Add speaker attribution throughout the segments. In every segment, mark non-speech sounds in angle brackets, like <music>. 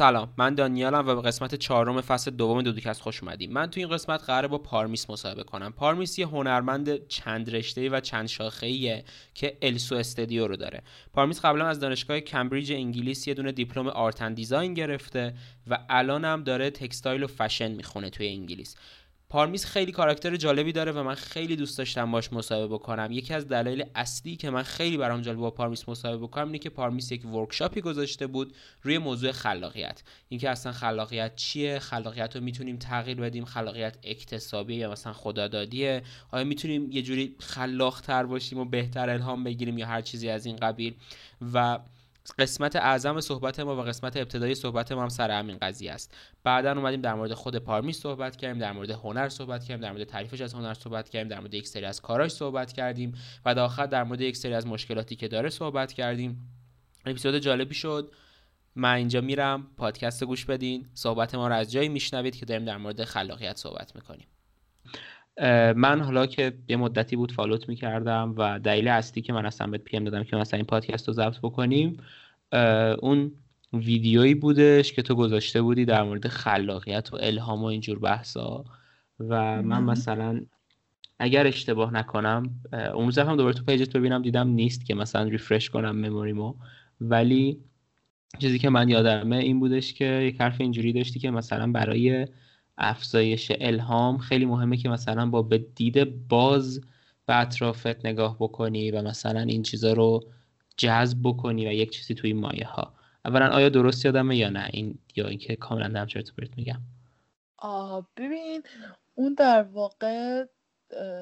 Speaker 1: سلام من دانیالم و به قسمت چهارم فصل دوم دودوکست خوش اومدیم. من تو این قسمت قراره با پارمیس مصاحبه کنم. پارمیس یه هنرمند چند رشته و چند شاخه‌ایه که السو استودیو رو داره. پارمیس قبلا از دانشگاه کمبریج انگلیس یه دونه دیپلم art design گرفته و الان هم داره textile و فشن می‌خونه توی انگلیس. پارمیس خیلی کاراکتر جالبی داره و من خیلی دوست داشتم باش مصاحبه بکنم. یکی از دلایل اصلی که من خیلی برام جالب با پارمیس مصاحبه بکنم اینه که پارمیس یک workshop ی گذاشته بود روی موضوع خلاقیت. اینکه اصلا خلاقیت چیه؟ خلاقیت رو می‌تونیم تغییر بدیم؟ خلاقیت اکتسابی یا مثلا خدادادیه؟ آیا می‌تونیم یه جوری خلاقتر باشیم و بهتر الهام بگیریم یا هر چیزی از این قبیل؟ و قسمت اعظم صحبت ما و قسمت ابتدایی صحبت ما هم سر همین قضیه است. بعدا اومدیم در مورد خود پارمیس صحبت کردیم در مورد هنر صحبت کردیم در مورد تعریفش از هنر صحبت کردیم در مورد یک سری از کاراش صحبت کردیم و در آخر در مورد یک سری از مشکلاتی که داره صحبت کردیم. اپیزود جالبی شد. من اینجا میرم. پادکست گوش بدین. صحبت ما رو از جایی میشنوید که داریم در مورد خلاقیت صحبت می‌کنیم. من حالا که یه مدتی بود فالوت می‌کردم و دلیل اصلی که من اصلا بهت پی ام دادم که مثلا این پادکست رو ضبط بکنیم اون ویدیویی بودش که تو گذاشته بودی در مورد خلاقیت و الهام و اینجور بحثا. و من مثلا اگر اشتباه نکنم اون روز هم دوباره تو پیجت ببینم دیدم نیست که مثلا ریفرش کنم مموریمو. ولی چیزی که من یادمه این بودش که یک حرف اینجوری داشتی که مثلا برای افزایش الهام خیلی مهمه که مثلا با به دید باز به اطرافت نگاه بکنی و مثلا این چیزا رو جذب بکنی و یک چیزی توی مایه ها. اولا آیا درست یادمه یا نه؟ این یا اینکه کاملا دارم چرت پرت میگم؟
Speaker 2: آه ببین اون در واقع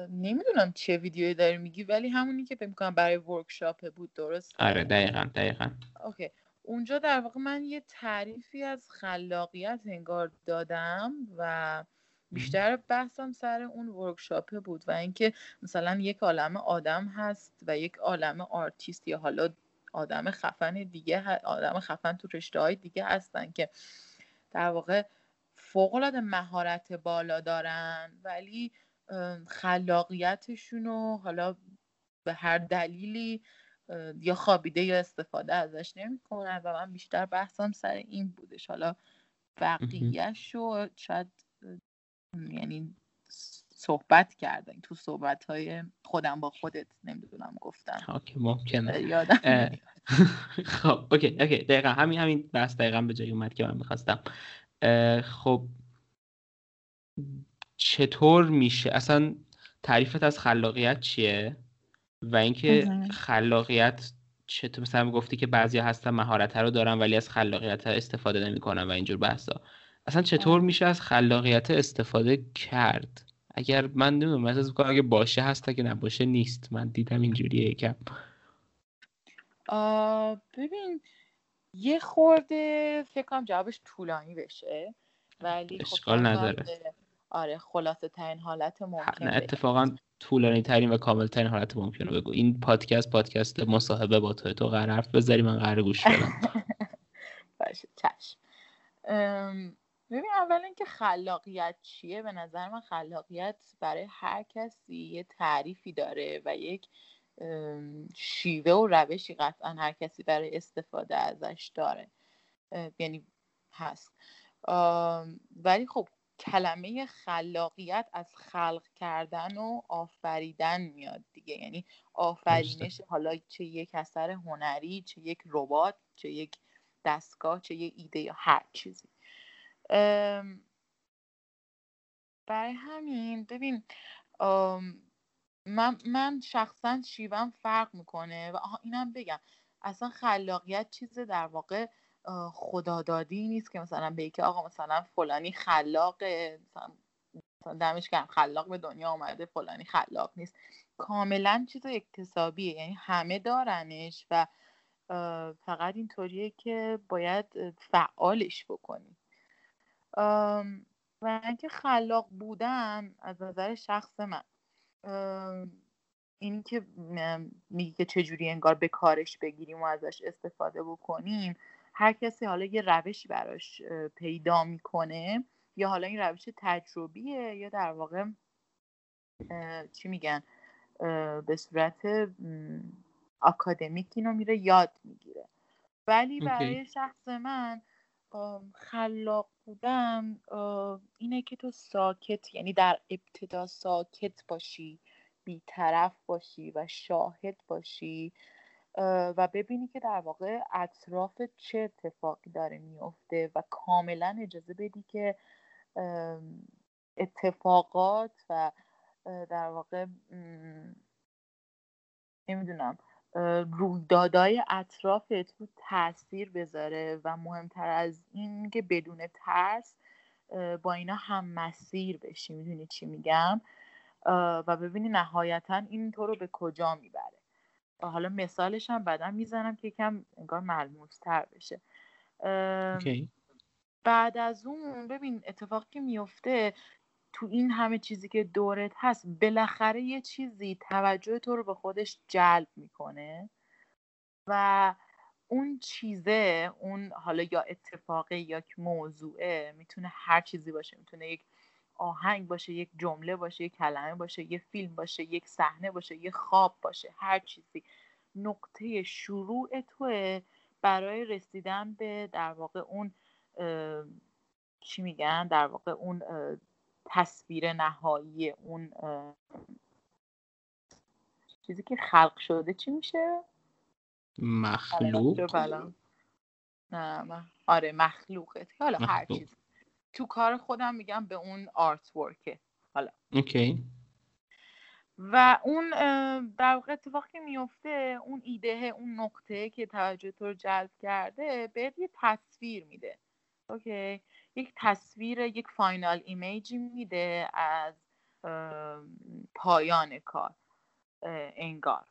Speaker 2: نمی‌دونم چه ویدیویی داری میگی ولی همونی که فکر کنم برای workshop بود درست
Speaker 1: آره دقیقا دقیقا.
Speaker 2: okay. اونجا در واقع من یه تعریفی از خلاقیت انگار دادم و بیشتر بحثم سر اون workshop ه بود و اینکه مثلا یک عالم آدم هست و یک عالم آرتیست یا حالا آدم خفن دیگه آدم خفن تو رشته های دیگه هستن که در واقع فوق العاده مهارت بالا دارن ولی خلاقیتشون رو حالا به هر دلیلی یا خوابیده یا استفاده ازش نمی‌کنن و من بیشتر بحثم سر این بودش. حالا بقیهش رو شاید یعنی صحبت کردن. تو صحبت های خودم با خودت نمی‌دونم گفتم.
Speaker 1: اوکی ممکنه. یادم <laughs> خب اوکی اوکی. دقیقا همین همین بحث دقیقا به جای اومد که من می‌خواستم. خب چطور میشه؟ اصلا تعریفت از خلاقیت چیه؟ و اینکه خلاقیت چطور مثلا گفتی که بعضی هستن مهارت رو دارن ولی از خلاقیت استفاده نمی‌کنن و اینجور بحثا. اصلا چطور میشه از خلاقیت استفاده کرد؟ اگر من نمی‌دونم از اگه باشه هست اگه نباشه نیست. من دیدم اینجوریه یکم.
Speaker 2: ببین یه خورده فکر کنم جوابش طولانی بشه. ولی
Speaker 1: خب اشکال نداره.
Speaker 2: آره خلاصه ترین حالت ممکن
Speaker 1: نه اتفاقا طولانی ترین و کامل ترین حالت ممکنه. بگو. این پادکست پادکست مصاحبه با تو. تو قرار حرف بذاری من قرار گوش بدم. <laughs>
Speaker 2: باشه چشم. ببین اول اینکه خلاقیت چیه؟ به نظر من خلاقیت برای هر کسی یه تعریفی داره و یک شیوه و روشی قطعا هر کسی برای استفاده ازش داره. یعنی هست. ولی خب کلمه خلاقیت از خلق کردن و آفریدن میاد دیگه. یعنی آفرینش حالا چه یک اثر هنری چه یک ربات چه یک دستگاه چه یک ایده یا هر چیزی. برای همین ببین من, من شخصا شیوم فرق می‌کنه و اینم بگم. اصلا خلاقیت چیز در واقع خدادادی نیست که مثلا به که آقا مثلا فلانی خلاق مثلا دمش گرم خلاق به دنیا آمده فلانی خلاق نیست. کاملا چیز اکتسابیه یعنی همه دارنش و فقط اینطوریه که باید فعالش بکنی. و اینکه خلاق بودن از نظر شخص من اینی که میگی که چجوری انگار به کارش بگیریم و ازش استفاده بکنیم هر کسی حالا یه روشی براش پیدا می‌کنه یا حالا این روش تجربیه یا در واقع چی میگن به صورت اکادمیک اینو میره یاد می‌گیره. ولی برای شخص من خلاق بودن اینه که تو ساکت یعنی در ابتدا ساکت باشی بیطرف باشی و شاهد باشی. و ببینی که در واقع اطراف چه اتفاقی داره میفته و کاملا اجازه بدی که اتفاقات و در واقع نمی‌دونم رویدادهای اطرافت رو تاثیر بذاره و مهمتر از این که بدون ترس با اینا هم مسیر بشی. می‌دونی چی میگم؟ و ببینی نهایتا این تو رو به کجا می‌بره. حالا مثالش هم بعدا می‌زنم که یکم انگار ملموس تر بشه بعد از اون ببین اتفاقی که میفته تو این همه چیزی که دورت هست بالاخره یه چیزی توجه تو رو به خودش جلب می‌کنه و اون چیزه اون حالا یا اتفاقه یا موضوعه می‌تونه هر چیزی باشه. می‌تونه یک آهنگ باشه یک جمله باشه یک کلمه باشه یه فیلم باشه یک صحنه باشه یه خواب باشه هر چیزی. نقطه شروع توه. برای رسیدن به در واقع اون چی میگن؟ در واقع اون تصویر نهایی اون چیزی که خلق شده چی میشه؟
Speaker 1: مخلوق؟
Speaker 2: نه آره مخلوقه. حالا هر چیز. تو کار خودم میگم به اون artwork ه حالا.
Speaker 1: okay.
Speaker 2: و اون در واقع اتفاقی میفته اون ایده اون نقطه که توجه تو رو جلب کرده بهت یه تصویر میده. okay. یک تصویر یک final image ی میده از پایان کار انگار.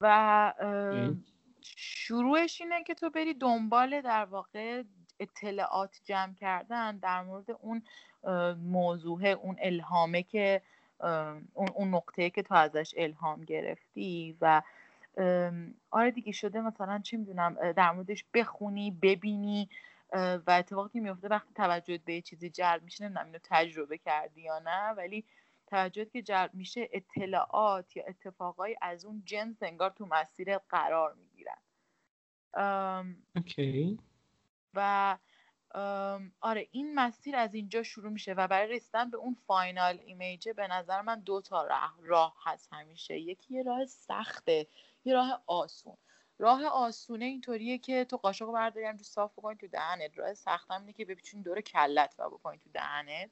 Speaker 2: و شروعش اینه که تو بری دنبال در واقع اطلاعات جمع کردن در مورد اون موضوع اون الهامه که اون, اون نقطه که تو ازش الهام گرفتی و آره دیگه شده مثلا چی می‌دونم در موردش بخونی ببینی و اتفاقی که میفته وقتی توجهت به چیزی جلب میشه نمی‌دونم اینو تجربه کردی یا نه ولی توجهت که جلب میشه اطلاعات یا اتفاقای از اون جنس انگار تو مسیر قرار می‌گیرن.
Speaker 1: اوکی.
Speaker 2: و آره این مسیر از اینجا شروع میشه و برای رسیدن به اون فاینال ایمیجه به نظر من دو تا راه, راه هست همیشه. یکی یه راه سخته یه راه آسون. راه آسونه اینطوریه که تو قاشق برداری همجور صاف بکنی تو دهنت. راه سخت اینه که بپیچونی دور کلت و بکنی تو دهنت.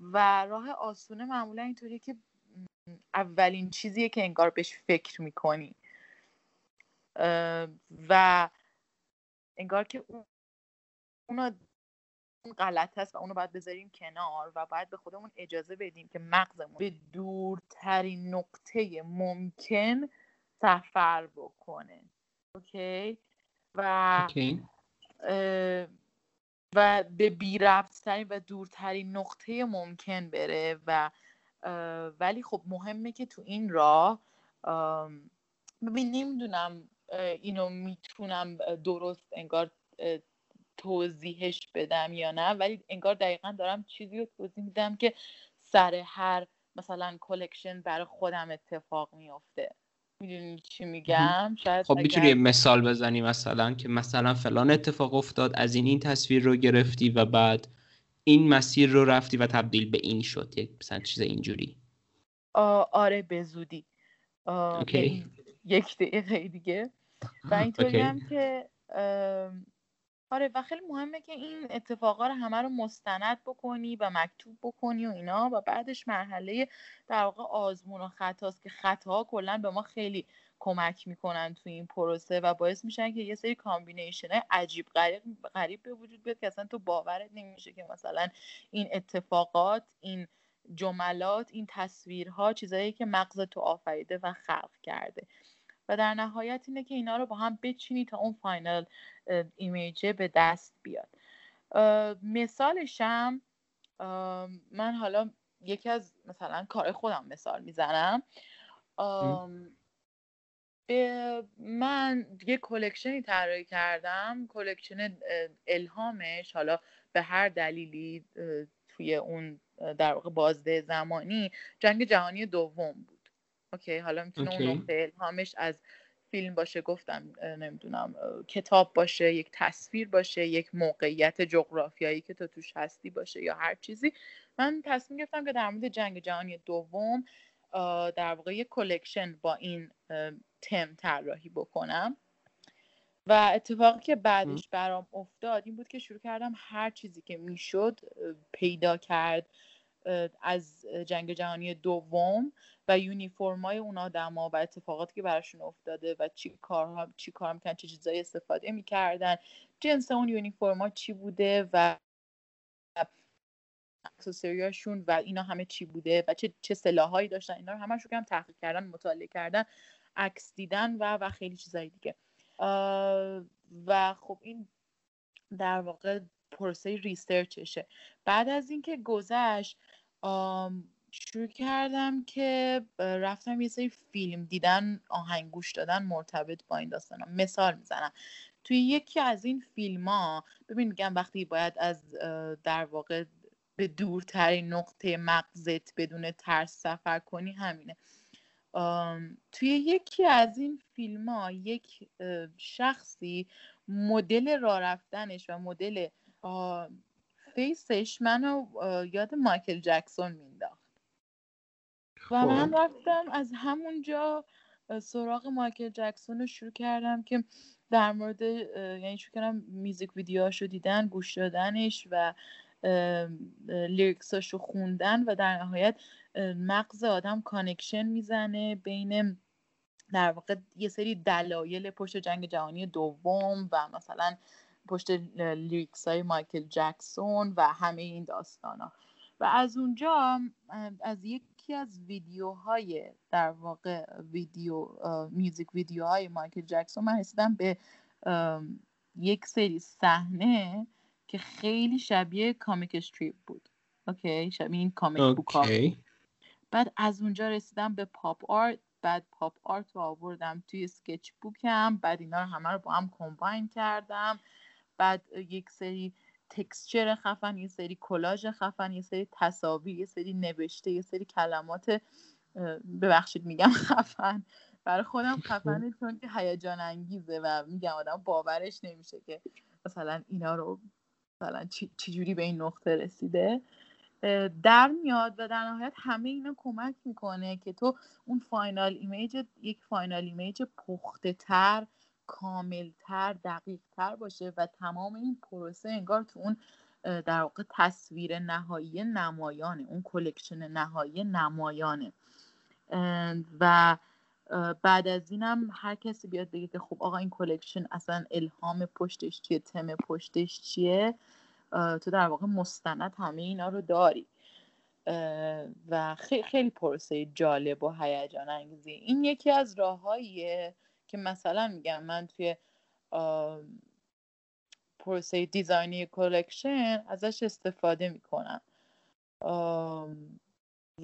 Speaker 2: و راه آسونه معمولا اینطوریه که اولین چیزیه که انگار بهش فکر می‌کنی. و انگار که اونو غلط هست و اونو باید بذاریم کنار و باید به خودمون اجازه بدیم که مغزمون به دورترین نقطه ممکن سفر بکنه. اوکی؟ و و به بی و دورترین نقطه ممکن بره و ولی خب مهمه که تو این راه ببین نمی‌دونم اینو می‌تونم درست انگار توضیحش بدم یا نه ولی انگار دقیقا دارم چیزی رو توضیح میدم که سر هر مثلا کلکشن برای خودم اتفاق میافته. می‌دونی چی میگم؟ شاید
Speaker 1: خب می‌تونی یه مثال بزنی مثلا که مثلا فلان اتفاق افتاد از این این تصویر رو گرفتی و بعد این مسیر رو رفتی و تبدیل به این شد. یک مثلا چیز اینجوری.
Speaker 2: آره به زودی. یک دقیقه دیگه. و اینطوری هم که آره و خیلی مهمه که این اتفاقا رو همه رو مستند بکنی و مکتوب بکنی و اینا و بعدش مرحله در واقع آزمون و خطاست که خطاها کلا به ما خیلی کمک می‌کنن تو این پروسه و باعث میشن که یه سری combination عجیب غریب غریب به وجود بیاد که اصلا تو باورت نمیشه که مثلا این اتفاقات این جملات این تصویرها چیزایی که مغز تو آفریده و خلق کرده. و در نهایت اینه که اینا رو با هم بچینی تا اون final image ه به دست بیاد. مثالشم من حالا یکی از مثلا کار خودم مثال می‌زنم. من یه collection ی طراحی کردم. collection الهامش حالا به هر دلیلی توی اون در واقع بازه زمانی جنگ جهانی دوم بود. okay حالا می‌تونه اون نقطه الهامش از فیلم باشه گفتم نمی‌دونم کتاب باشه یک تصویر باشه یک موقعیت جغرافیایی که تو توش هستی باشه یا هر چیزی. من تصمیم گرفتم که در مورد جنگ جهانی دوم در واقع یک collection با این تم طراحی بکنم. و اتفاقی که بعدش برام افتاد این بود که شروع کردم هر چیزی که می‌شد پیدا کرد. از جنگ جهانی دوم و یونیفرمای اون آدما و اتفاقاتی که براشون افتاده و چی کارها چی کار می‌کنن چه چیزایی استفاده می‌کردن. جنس اون یونیفرما چی بوده و اکسسوریاشون و اینا همه چی بوده و چه چه سلاحایی داشتن. اینا رو همش کردم تحقیق کردن مطالعه کردن عکس دیدن و و خیلی چیزایی دیگه. و خب این در واقع پروسه ریسرچشه. بعد از اینکه گذشت شروع کردم که رفتم یه سری فیلم دیدن آهنگ گوش دادن مرتبط با این داستان مثال می‌زنم. توی یکی از این فیلم ها ببین میگم وقتی باید از در واقع به دورترین نقطه مغزت بدون ترس سفر کنی همینه. توی یکی از این فیلم ها یک شخصی مدل راه رفتنش و مدل فیسش منو یاد مایکل جکسون مینداخت و من خب. رفتم از همونجا سراغ مایکل جکسون رو شروع کردم که در مورد یعنی شروع کردم میزیک ویدیوهاشو دیدن گوش دادنش و لیریکساشو خوندن و در نهایت مغز آدم connection می‌زنه بین در واقع یه سری دلایل پشت جنگ جهانی دوم و مثلا پشت lyrics های مایکل جکسون و همه این داستان ها و از اونجا از یکی از ویدیوهای در واقع ویدیو music video های مایکل جکسون من رسیدم به یک سری صحنه که خیلی شبیه comic strip بود. okay؟ شبیه این کامیک بوک بعد از اونجا رسیدم به pop art بعد pop art رو آوردم توی sketchbook م بعد اینا رو همه رو با هم combine کردم. بعد یک سری texture خفن یه سری کلاژ خفن یه سری تصاویر یه سری نوشته یه سری کلمات ببخشید میگم خفن. برای خودم خفنه چون که هیجان انگیزه و میگم آدم باورش نمیشه که مثلا اینا رو مثلا چجوری به این نقطه رسیده. در میاد و در نهایت همه اینا کمک می‌کنه که تو اون final image یک final image پخته تر کاملتر دقیقتر باشه و تمام این پروسه انگار تو اون در واقع تصویر نهایی نمایانه اون collection نهایی نمایانه. و بعد از اینم هر کسی بیاد بگه که خب آقا این collection اصلا الهام پشتش چیه تم پشتش چیه؟ تو در واقع مستند همه اینا رو داری. و خیلی پروسه جالب و هیجان انگیزی این یکی از راههاییه که مثلا میگم من توی پروسه دیزاینی کلکشن ازش استفاده می‌کنم.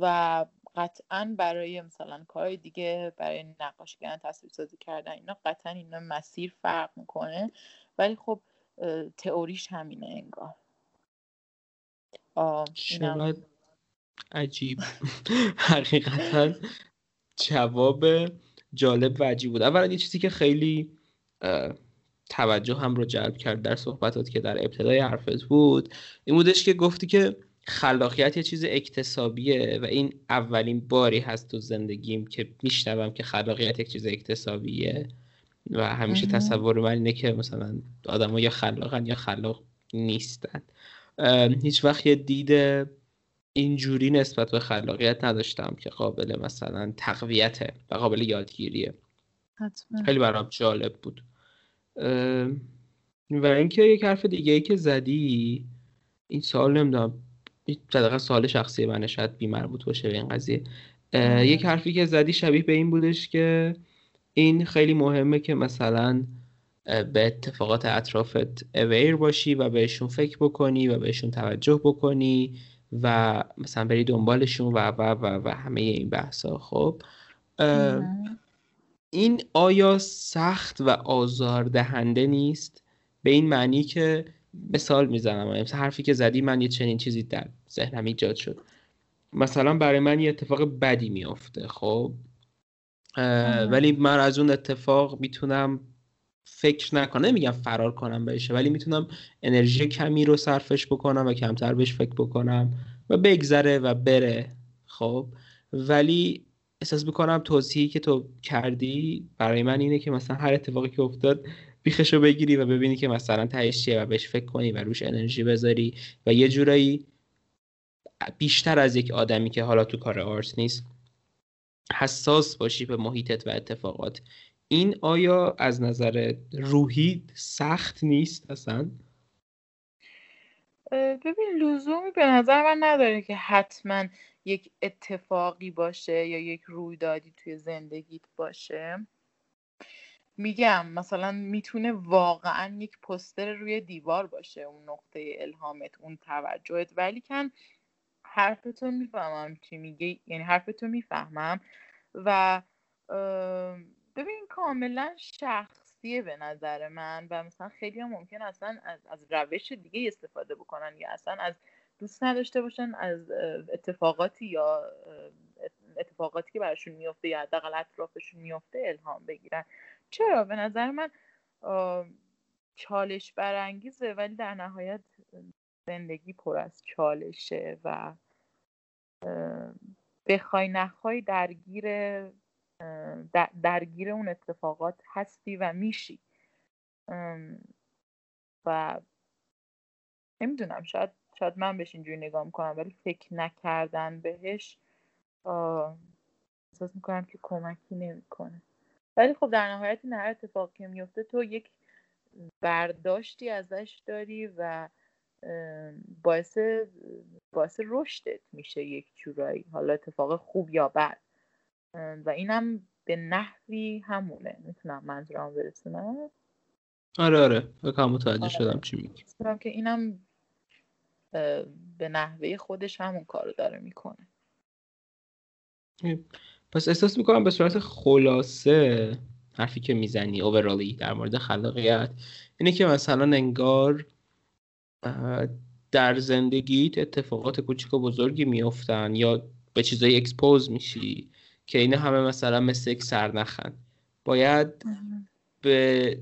Speaker 2: و قطعا برای مثلا کارهای دیگه برای نقاشی کردن تصویر سازی کردن اینا قطعا اینا مسیر فرق می‌کنه. ولی خب تئوریش همینه انگار.
Speaker 1: چقدر عجیب. <laughs> حقیقتا جواب جالب و عجیب بود. اولا یه چیزی که خیلی توجه هم رو جلب کرد در صحبتات که در ابتدای حرفت بود این بودش که گفتی که خلاقیت یه چیز اکتسابیه و این اولین باری هست تو زندگیم که میشنوم که خلاقیت یک چیز اکتسابیه و همیشه تصور من اینه که مثلا آدم یا خلاقن یا خلاق نیستن. هیچ وقت یه دید اینجوری نسبت به خلاقیت نداشتم که قابل مثلا تقویته و قابل یادگیریه. حتما. خیلی برام جالب بود. و اینکه یک حرف دیگه ای که زدی این سال نمی‌دونم صدقه سال شخصی من شاید بی مربوط باشه به این قضیه. یک حرفی که زدی شبیه به این بودش که این خیلی مهمه که مثلا به اتفاقات اطرافت اویر باشی و بهشون فکر بکنی و بهشون توجه بکنی و مثلا بری دنبالشون و و و, و همه این بحثا خب این آیا سخت و آزاردهنده نیست؟ به این معنی که مثال می‌زنم مثلا حرفی که زدی من یه چنین چیزی در ذهنم ایجاد شد. مثلا برای من یه اتفاق بدی میافته خب. ولی من از اون اتفاق می‌تونم فکر نکنم نمیگم فرار کنم بهش ولی می‌تونم انرژی کمی رو صرفش بکنم و کمتر بهش فکر بکنم و بگذره و بره خب. ولی احساس می‌کنم توضیحی که تو کردی برای من اینه که مثلا هر اتفاقی که افتاد بیخش رو بگیری و ببینی که مثلا تهش چیه و بهش فکر کنی و روش انرژی بذاری و یه جورایی بیشتر از یک آدمی که حالا تو کار آرت نیست حساس باشی به محیطت و اتفاقات. این آیا از نظر روحی سخت نیست اصلا؟
Speaker 2: ببین لزومی به نظر من نداره که حتما یک اتفاقی باشه یا یک رویدادی توی زندگیت باشه میگم مثلا می‌تونه واقعا یک پستر روی دیوار باشه اون نقطه الهامت اون توجهت ولی کن حرفتو می‌فهمم چی میگه یعنی حرفتو می‌فهمم و ببین کاملا شخصیه به نظر من و مثلا خیلی هم ممکن اصلا از, از روش دیگه استفاده بکنن یا اصلا از دوست نداشته باشن از اتفاقاتی یا اتفاقاتی که براشون میفته یا حداقل اطرافشون میفته الهام بگیرن. چرا؟ به نظر من چالش برانگیزه ولی در نهایت زندگی پر از چالشه و بخوای نخوای درگیر درگیر اون اتفاقات هستی و میشی. و نمی‌دونم شاید شاید من بهش اینجوری نگاه می‌کنم ولی فکر نکردن بهش احساس می‌کنم که کمکی نمی‌کنه. ولی خب در نهایت این هر اتفاقی که میفته تو یک برداشتی ازش داری و باعث باعث رشدت میشه یک جورایی حالا اتفاق خوب یا بد. و اینم به نحوی همونه. می‌تونم منظورم برسونم؟
Speaker 1: آره آره. بکنم متوجه آره. شدم چی میگی.
Speaker 2: که اینم به نحوه خودش همون کارو داره می‌کنه.
Speaker 1: پس احساس می‌کنم به صورت خلاصه حرفی که می‌زنی اوورالی در مورد خلاقیت اینه که مثلا انگار در زندگیت اتفاقات کوچیک و بزرگی میفتن یا به چیزایی اکسپوز میشی. که اینا همه مثلا مثل یک سرنخن. باید به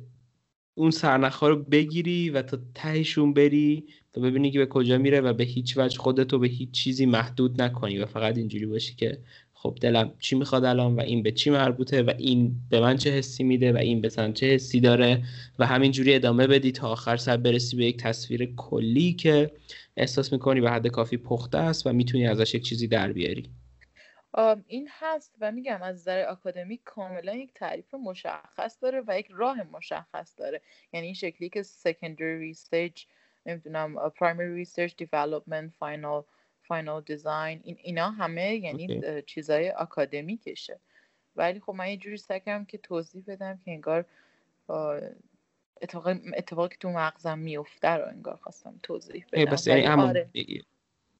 Speaker 1: اون سرنخها رو بگیری و تا تهشون بری تا ببینی که به کجا میره و به هیچ وجه خودتو به هیچ چیزی محدود نکنی و فقط اینجوری باشی که خب دلم چی می‌خواد الان و این به چی مربوطه و این به من چه حسی میده و این به چه حسی داره و همینجوری ادامه بدی تا آخر سر برسی به یک تصویر کلی که احساس می‌کنی به حد کافی پخته است و می‌تونی ازش یک چیزی در بیاری.
Speaker 2: این هست و میگم از نظر آکادمیک کاملا یک تعریف مشخص داره و یک راه مشخص داره یعنی این شکلی که secondary stage نمی‌دونم primary research development final final design این اینا همه یعنی okay. چیزای آکادمیکشه ولی خب من یه جوری سعی که توضیح بدم که انگار اتفاقی اتفاقی که تو مغزم میفته رو انگار خواستم توضیح بدم
Speaker 1: بس یعنی آره.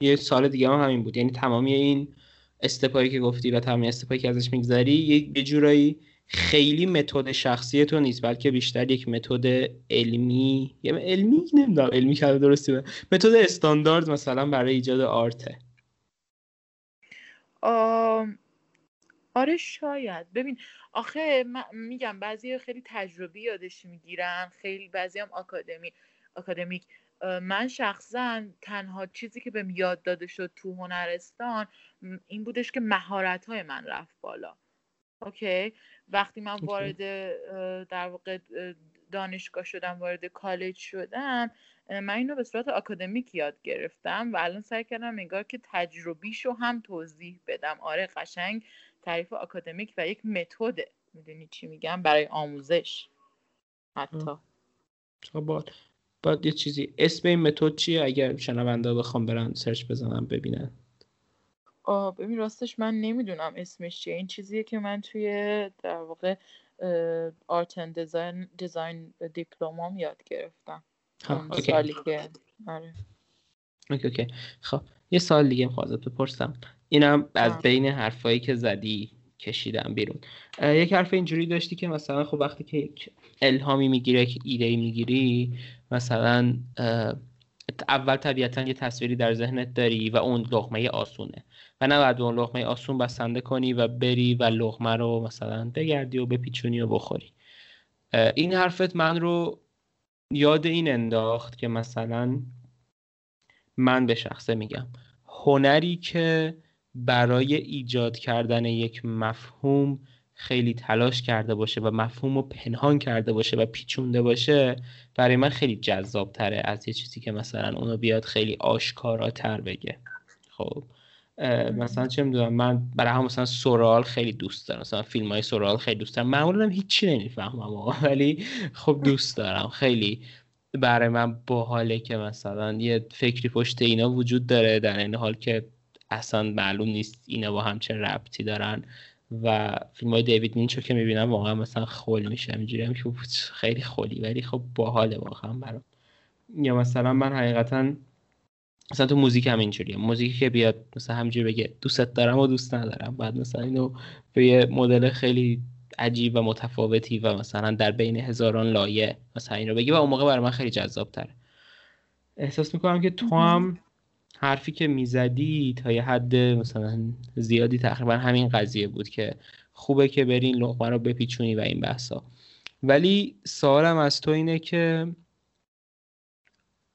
Speaker 1: یه سال دیگه هم همین بود یعنی تمامی این استپایی که گفتی و تمام استپایی که ازش میگذری یه جورایی خیلی متد شخصی تو نیست بلکه بیشتر یک متد علمی. یه علمی؟ نمی‌دونم علمی کرده درستی متد استاندارد مثلا برای ایجاد آرته.
Speaker 2: آره شاید. ببین آخه میگم بعضی خیلی تجربی یادش می‌گیرن خیلی بعضی هم آکادمی آکادمیک من شخصا تنها چیزی که بهم یاد داده شد تو هنرستان این بودش که مهارت های من رفت بالا. اوکی؟ وقتی من وارد در واقع دانشگاه شدم وارد کالج شدم من اینو به صورت اکادمیک یاد گرفتم و الان سعی کردم انگار که تجربیشو هم توضیح بدم. آره قشنگ تعریف اکادمیک و یک متده می‌دونی چی میگم برای آموزش. حتی.
Speaker 1: بعد یه چیزی. اسم این متد چیه؟ اگر شنونده بخوام برن سرچ بزنم ببینن.
Speaker 2: آه ببین راستش من نمی‌دونم اسمش چیه. این چیزیه که من توی در واقع art and design design diploma م یاد گرفتم. سالی که آره.
Speaker 1: okay okay. خب یه سوال دیگه می‌خوام بپرسم. اینم از بین حرفایی که زدی. کشیدم بیرون. یک حرف اینجوری داشتی که مثلا خب وقتی که یک الهامی می‌گیره که ایده می‌گیری مثلا اول طبیعتا یه تصویری در ذهنت داری و اون لقمه آسونه. و نه بعد اون لغمه آسون بسنده کنی و بری و لغمه رو مثلا بگردی و بپیچونی و بخوری. این حرفت من رو یاد این انداخت که مثلا من به شخصه میگم. هنری که برای ایجاد کردن یک مفهوم خیلی تلاش کرده باشه و مفهوم رو پنهان کرده باشه و پیچونده باشه برای من خیلی جذاب تره از یه چیزی که مثلا اونو بیاد خیلی آشکاراتر بگه. خب مثلا چه می‌دونم من برای هم مثلا سورال خیلی دوست دارم مثلا فیلم های سورال خیلی دوست دارم. معمولا هم هیچی نمی‌فهمم ولی خب دوست دارم. خیلی برای من باحاله که مثلا یه فکری پشت اینا وجود داره در این حال که اصلا معلوم نیست اینا با هم چه ربطی دارن. و فیلم های دیوید مینچو که می‌بینم واقعا مثلا خول میشه. اینجوری هم که خیلی خولی. ولی خب باحاله واقعا برام. یا مثلا من حقیقتا مثلا تو موزیک هم اینجوریه. موزیکی که بیاد مثلا همینجوری بگه دوستت دارم و دوست ندارم. بعد مثلا اینو به یه مدل خیلی عجیب و متفاوتی و مثلا در بین هزاران لایه مثلا این رو بگی و اون موقع برای من خیلی جذاب تره احساس می‌کنم که تو هم حرفی که می‌زدی تا یه حد مثلا زیادی تقریبا همین قضیه بود که خوبه که برین لقمه رو بپیچونی و این بحثا. ولی سوالم از تو اینه که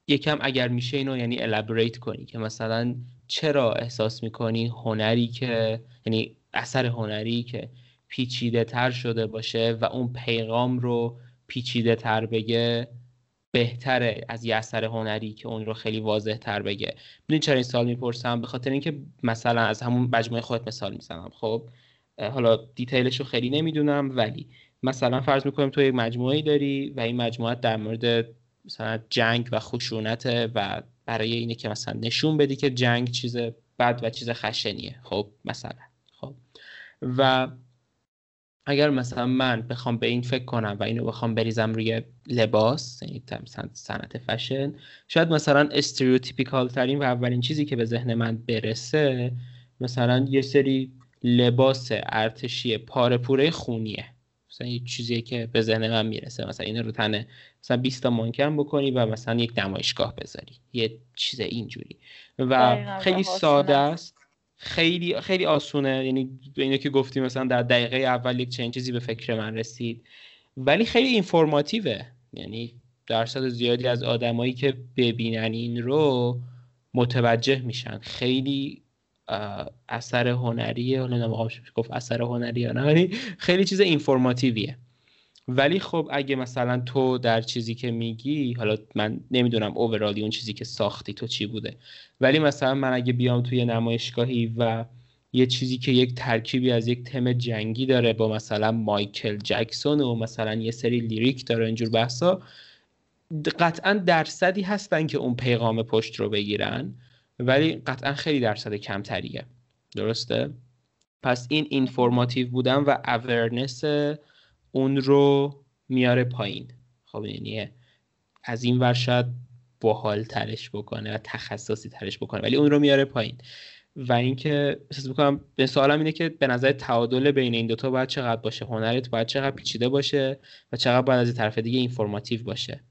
Speaker 1: یکم اگر میشه اینو یعنی الابریت کنی که مثلا چرا احساس می‌کنی هنری که یعنی اثر هنری که پیچیده تر شده باشه و اون پیغام رو پیچیده تر بگه بهتره از یه اثر هنری که اون رو خیلی واضح تر بگه. می‌دونی چرا این سال می‌پرسم؟ به خاطر اینکه مثلا از همون مجموعه خودت مثال می‌زنم خب؟ حالا detail ش رو خیلی نمی‌دونم ولی مثلا فرض می‌کنیم تو یک مجموعه داری و این مجموعه در مورد مثلا جنگ و خشونت و برای اینه که مثلا نشون بدی که جنگ چیز بد و چیز خشنیه خب؟ مثلا خب؟ و اگر مثلا من بخوام به این فکر کنم و اینو بخوام بریزم روی لباس یعنی صنعت فشن شاید مثلا stereotypical ترین و اولین چیزی که به ذهن من برسه مثلا یه سری لباس ارتشی پاره پوره خونیه. مثلا یه چیزی که به ذهن من می‌رسه. مثلا اینو رو تنه مثلا 20 تا مانکن بکنی و مثلا یک نمایشگاه بذاری. یه چیز اینجوری. و خیلی ساده است. خیلی خیلی آسونه. یعنی اینو که گفتی مثلا در دقیقه اول یک چنین چیزی به فکر من رسید. ولی خیلی اینفورماتیوه یعنی درصد زیادی از آدمایی که ببینن این رو متوجه میشن. خیلی اثر هنریه حالا گفت اثر هنری یا نه خیلی چیز اینفورماتیویه ولی خب اگه مثلا تو در چیزی که میگی حالا من نمی‌دونم اوورالی اون چیزی که ساختی تو چی بوده. ولی مثلا من اگه بیام توی نمایشگاهی و یه چیزی که یک ترکیبی از یک تم جنگی داره با مثلا مایکل جکسون و مثلا یه سری لیریک داره اینجور بحثا قطعا درصدی هستن که اون پیغام پشت رو بگیرن ولی قطعا خیلی درصد کمتریه. درسته؟ پس این اینفورماتیو بودن و اورنس اون رو میاره پایین. خب یعنی از این ور شاید باحال ترش بکنه و تخصصی ترش بکنه ولی اون رو میاره پایین. و اینکه احساس می‌کنم به سوالم اینه که به نظر تعادل بین این دوتا باید چقدر باشه؟ هنرت باید چقدر پیچیده باشه و چقدر باید از طرف دیگه اینفورماتیو باشه؟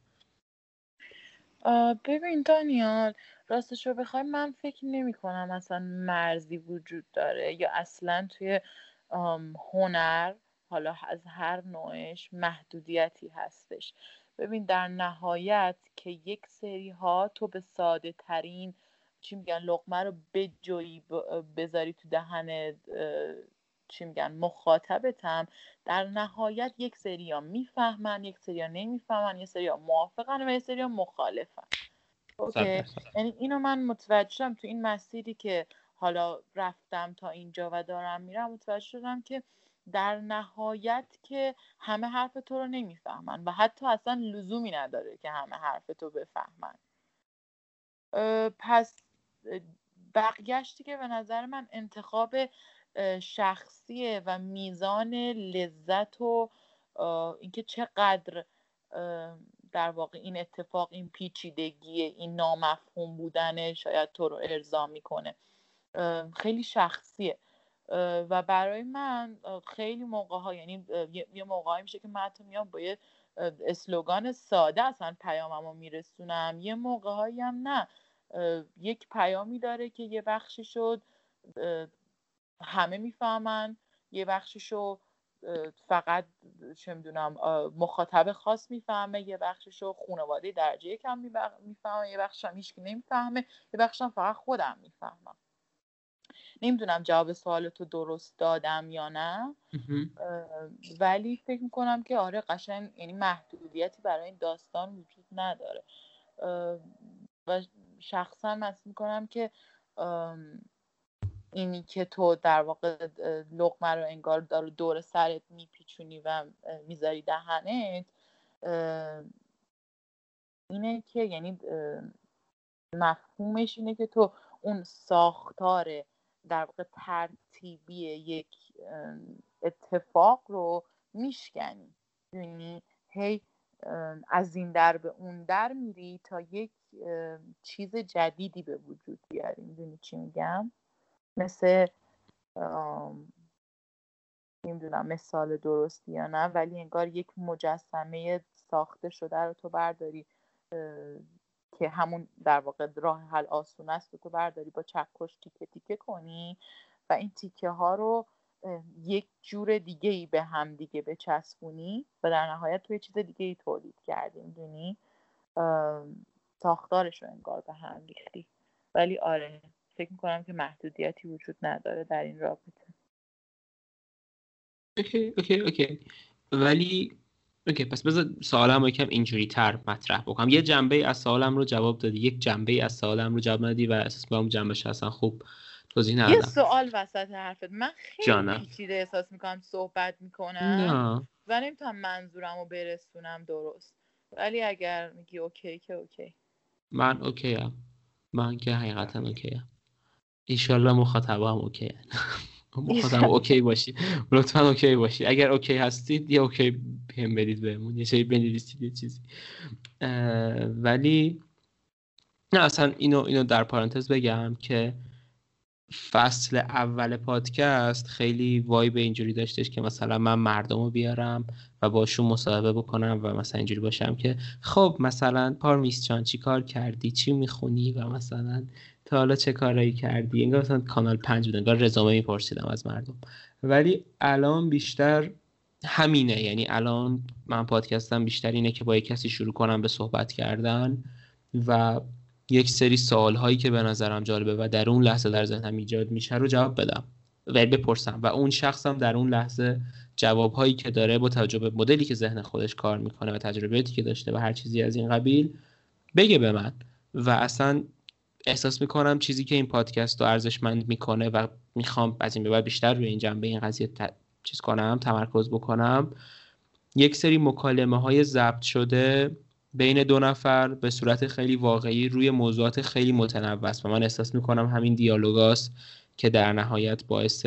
Speaker 2: ببین دانیال راستش رو بخوای من فکر نمی کنم اصلا مرزی وجود داره یا اصلا توی هنر حالا از هر نوعش محدودیتی هستش. ببین در نهایت که یک سری ها تو به ساده ترین چی میگن لقمه رو بجویی بذاری تو دهن چی میگن مخاطبتم در نهایت یک سری ها می‌فهمن یک سری ها نمی‌فهمن یک سری ها موافقن و یک سری ها مخالفن. اوکی؟ یعنی اینو من متوجه تو این مسیری که حالا رفتم تا اینجا و دارم میرم متوجه شدم که در نهایت که همه حرف تو رو نمی‌فهمن و حتی اصلا لزومی نداره که همه حرف تو بفهمن. پس بقیهشتی که به نظر من انتخاب شخصیه و میزان لذت و اینکه چقدر در واقع این اتفاق این پیچیدگی این نامفهوم بودن شاید تو رو ارضا می‌کنه. خیلی شخصیه. و برای من خیلی موقع ها یعنی یه موقعی میشه که من حتی میام با یه اسلوگان ساده اصلا پیامم رو میرسونم. یه موقع هم نه. یک پیامی داره که یه بخشی شد همه می‌فهمن. یه بخشیشو فقط چه می‌دونم مخاطب خاص می‌فهمه. یه بخششو خانواده درجه کم می‌فهمه. یه بخشش هم هیچکی نمی‌فهمه. یه بخشش هم فقط خودم می‌فهمم. نمی‌دونم جواب سوال تو درست دادم یا نه. ولی فکر می‌کنم که آره قشنگ یعنی محدودیتی برای این داستان وجود نداره. و شخصا مثل می‌کنم که اینی که تو در واقع لغمه رو انگار داره دور سرت میپیچونی و می‌ذاری دهنت اینه که یعنی مفهومش اینه که تو اون ساختار در واقع ترتیبی یک اتفاق رو میشکنی. یعنی هی از این در به اون در میری تا یک چیز جدیدی به وجود بیاری. می‌دونی چی میگم؟ مثل نمی‌دونم مثال درستی یا نه ولی انگار یک مجسمه ساخته شده رو تو برداری. که همون در واقع راه حل آسون است تو برداری با چکش تیکه تیکه کنی و این تیکه ها رو یک جور دیگه ای به هم دیگه بچسبونی و در نهایت توی چیز دیگه ای تولید کردی می‌دونی؟ ساختارش رو انگار به هم ریختی. ولی آره فکر می‌کنم که محدودیتی وجود نداره در این رابطه.
Speaker 1: okay okay okay. ولی okay پس بذار سوالم رو یکم اینجوری تر مطرح بکنم. یه جنبه از سوالم رو جواب دادی یک جنبه از سوالم رو جواب ندادی و اساس با اون جنبهش اصلا خوب توضیح ندادم.
Speaker 2: یه سوال وسط حرفت. من خیلی پیچیده احساس می‌کنم صحبت می‌کنم و نمی‌تونم منظورم رو برسونم درست. ولی اگر میگی okay که okay.
Speaker 1: من okay ام. من که حقیقتا okay ام. ایشالله مخاطبه هم okay مخاطب okay باشی. لطفا okay باشی. اگر okay هستید یه okay هم بدید بهمون. یه چیزی بنویسید یه چیزی. ولی نه اصلا اینو اینو در پارانتز بگم که فصل اول پادکست خیلی وای به اینجوری داشتش که مثلا من مردم رو بیارم و باشون مصاحبه بکنم و مثلا اینجوری باشم که خب مثلا پارمیس چان چی کار کردی؟ چی می‌خونی؟ و مثلا حالا چه کارایی کردی؟ انگار مثلا کانال پنج بود انگار رزومه میپرسیدم از مردم. ولی الان بیشتر همینه یعنی الان من پادکستم بیشتر اینه که با یک کسی شروع کنم به صحبت کردن و یک سری سوال هایی که به نظرم جالبه و در اون لحظه در ذهنم ایجاد میشه رو جواب بدم و بپرسم و اون شخصم در اون لحظه جواب هایی که داره با توجه به مدلی که ذهن خودش کار می‌کنه و تجربیاتی که داشته و هر چیزی از این قبیل بگه به من. و اصلا احساس می‌کنم چیزی که این پادکست رو ارزشمند می‌کنه و می‌خوام از این به بعد بیشتر روی این جنبه این قضیه چیز کنم تمرکز بکنم یک سری مکالمه های ضبط شده بین دو نفر به صورت خیلی واقعی روی موضوعات خیلی متنوع است و من احساس می‌کنم همین دیالوگاست که در نهایت باعث